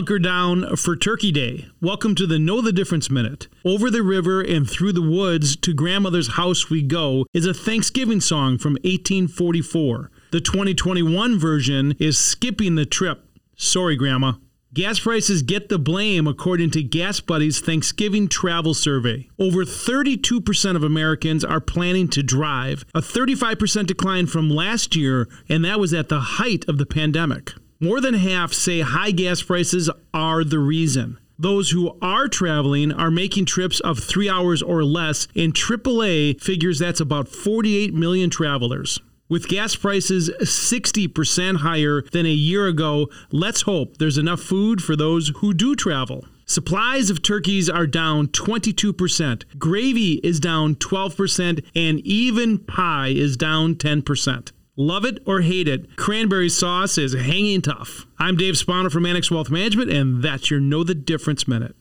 hunker down for Turkey Day. Welcome to the Know the Difference Minute. Over the river and through the woods to grandmother's house we go is a Thanksgiving song from 1844. The 2021 version is Skipping the Trip. Sorry, Grandma. Gas prices get the blame according to GasBuddy's Thanksgiving travel survey. Over 32% of Americans are planning to drive, a 35% decline from last year, and that was at the height of the pandemic. More than half say high gas prices are the reason. Those who are traveling are making trips of three hours or less, and AAA figures that's about 48 million travelers. With gas prices 60% higher than a year ago, let's hope there's enough food for those who do travel. Supplies of turkeys are down 22%, gravy is down 12%, and even pie is down 10%. Love it or hate it, cranberry sauce is hanging tough. I'm Dave Spawner from Annex Wealth Management, and that's your Know the Difference Minute.